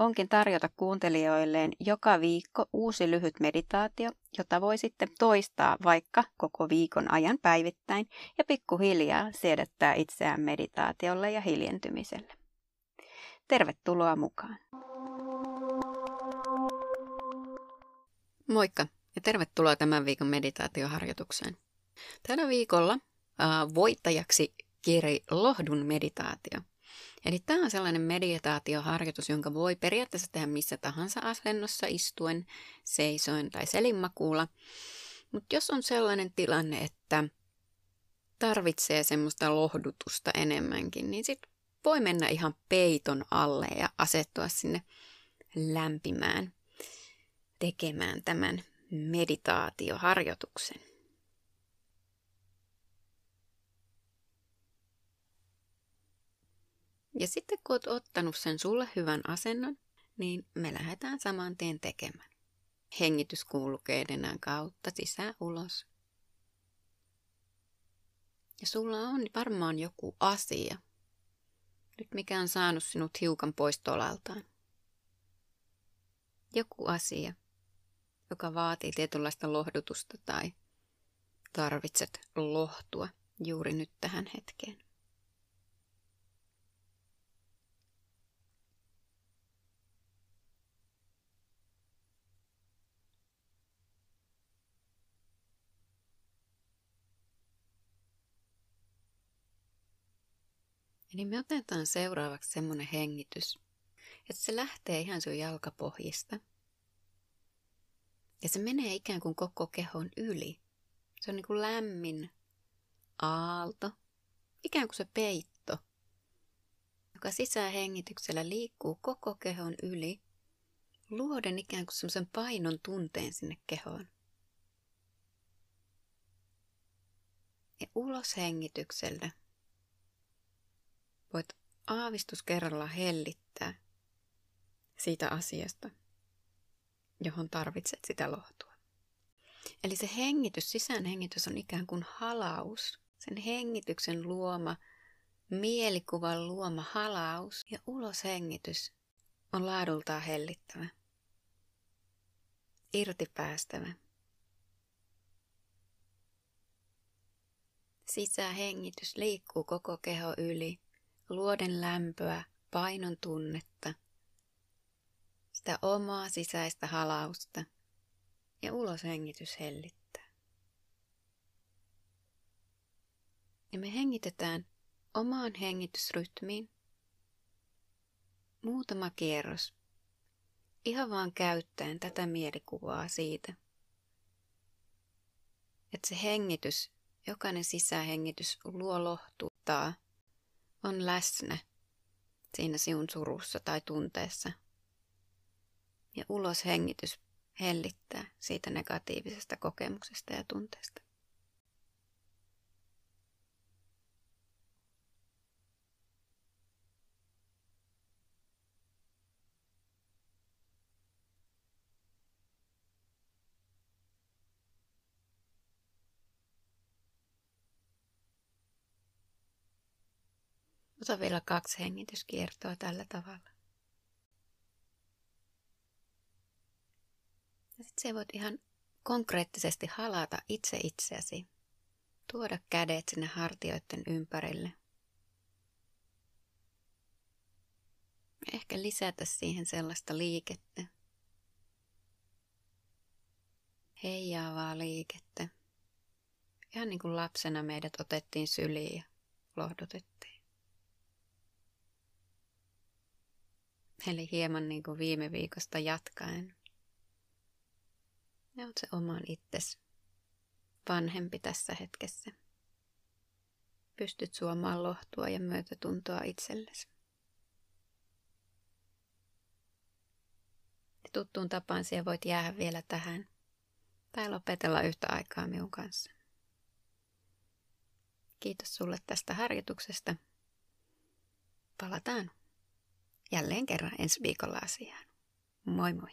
onkin tarjota kuuntelijoilleen joka viikko uusi lyhyt meditaatio, jota voi sitten toistaa vaikka koko viikon ajan päivittäin ja pikkuhiljaa siedättää itseään meditaatiolle ja hiljentymiselle. Tervetuloa mukaan! Moikka ja tervetuloa tämän viikon meditaatioharjoitukseen. Tänä viikolla äh, voittajaksi kiri Lohdun meditaatio. Eli tämä on sellainen meditaatioharjoitus, jonka voi periaatteessa tehdä missä tahansa asennossa istuen, seisoen tai selinmakuulla. Mutta jos on sellainen tilanne, että tarvitsee semmoista lohdutusta enemmänkin, niin sitten voi mennä ihan peiton alle ja asettua sinne lämpimään tekemään tämän meditaatioharjoituksen. Ja sitten kun oot ottanut sen sulle hyvän asennon, niin me lähdetään saman tien tekemään. Hengitys kuuluu kautta sisään ulos. Ja sulla on varmaan joku asia, nyt mikä on saanut sinut hiukan pois tolaltaan. Joku asia, joka vaatii tietynlaista lohdutusta tai tarvitset lohtua juuri nyt tähän hetkeen. Eli me otetaan seuraavaksi semmoinen hengitys, että se lähtee ihan sun jalkapohjista. Ja se menee ikään kuin koko kehon yli. Se on niin kuin lämmin aalto, ikään kuin se peitto, joka sisähengityksellä liikkuu koko kehon yli, luoden ikään kuin semmoisen painon tunteen sinne kehoon. Ja ulos hengityksellä voit aavistus kerralla hellittää siitä asiasta, johon tarvitset sitä lohtua. Eli se hengitys, sisäänhengitys on ikään kuin halaus, sen hengityksen luoma, mielikuvan luoma halaus ja uloshengitys on laadultaan hellittävä, irtipäästävä. Sisähengitys liikkuu koko keho yli luoden lämpöä, painon tunnetta, sitä omaa sisäistä halausta ja uloshengitys hellittää. Ja me hengitetään omaan hengitysrytmiin muutama kierros, ihan vaan käyttäen tätä mielikuvaa siitä, että se hengitys, jokainen sisähengitys luo lohtuuttaa on läsnä siinä sinun surussa tai tunteessa. Ja ulos hengitys hellittää siitä negatiivisesta kokemuksesta ja tunteesta. Ota vielä kaksi hengityskiertoa tällä tavalla. Ja sitten se voit ihan konkreettisesti halata itse itseäsi. Tuoda kädet sinne hartioiden ympärille. Ehkä lisätä siihen sellaista liikettä. Heijaavaa liikettä. Ihan niin kuin lapsena meidät otettiin syliin ja lohdutettiin. Eli hieman niin kuin viime viikosta jatkaen. Ja oot se oman itses vanhempi tässä hetkessä. Pystyt suomaan lohtua ja myötätuntoa itsellesi. Ja tuttuun tapaan siellä voit jäädä vielä tähän tai lopetella yhtä aikaa minun kanssa. Kiitos sulle tästä harjoituksesta. palataan jälleen kerran ensi viikolla asiaan. Moi moi!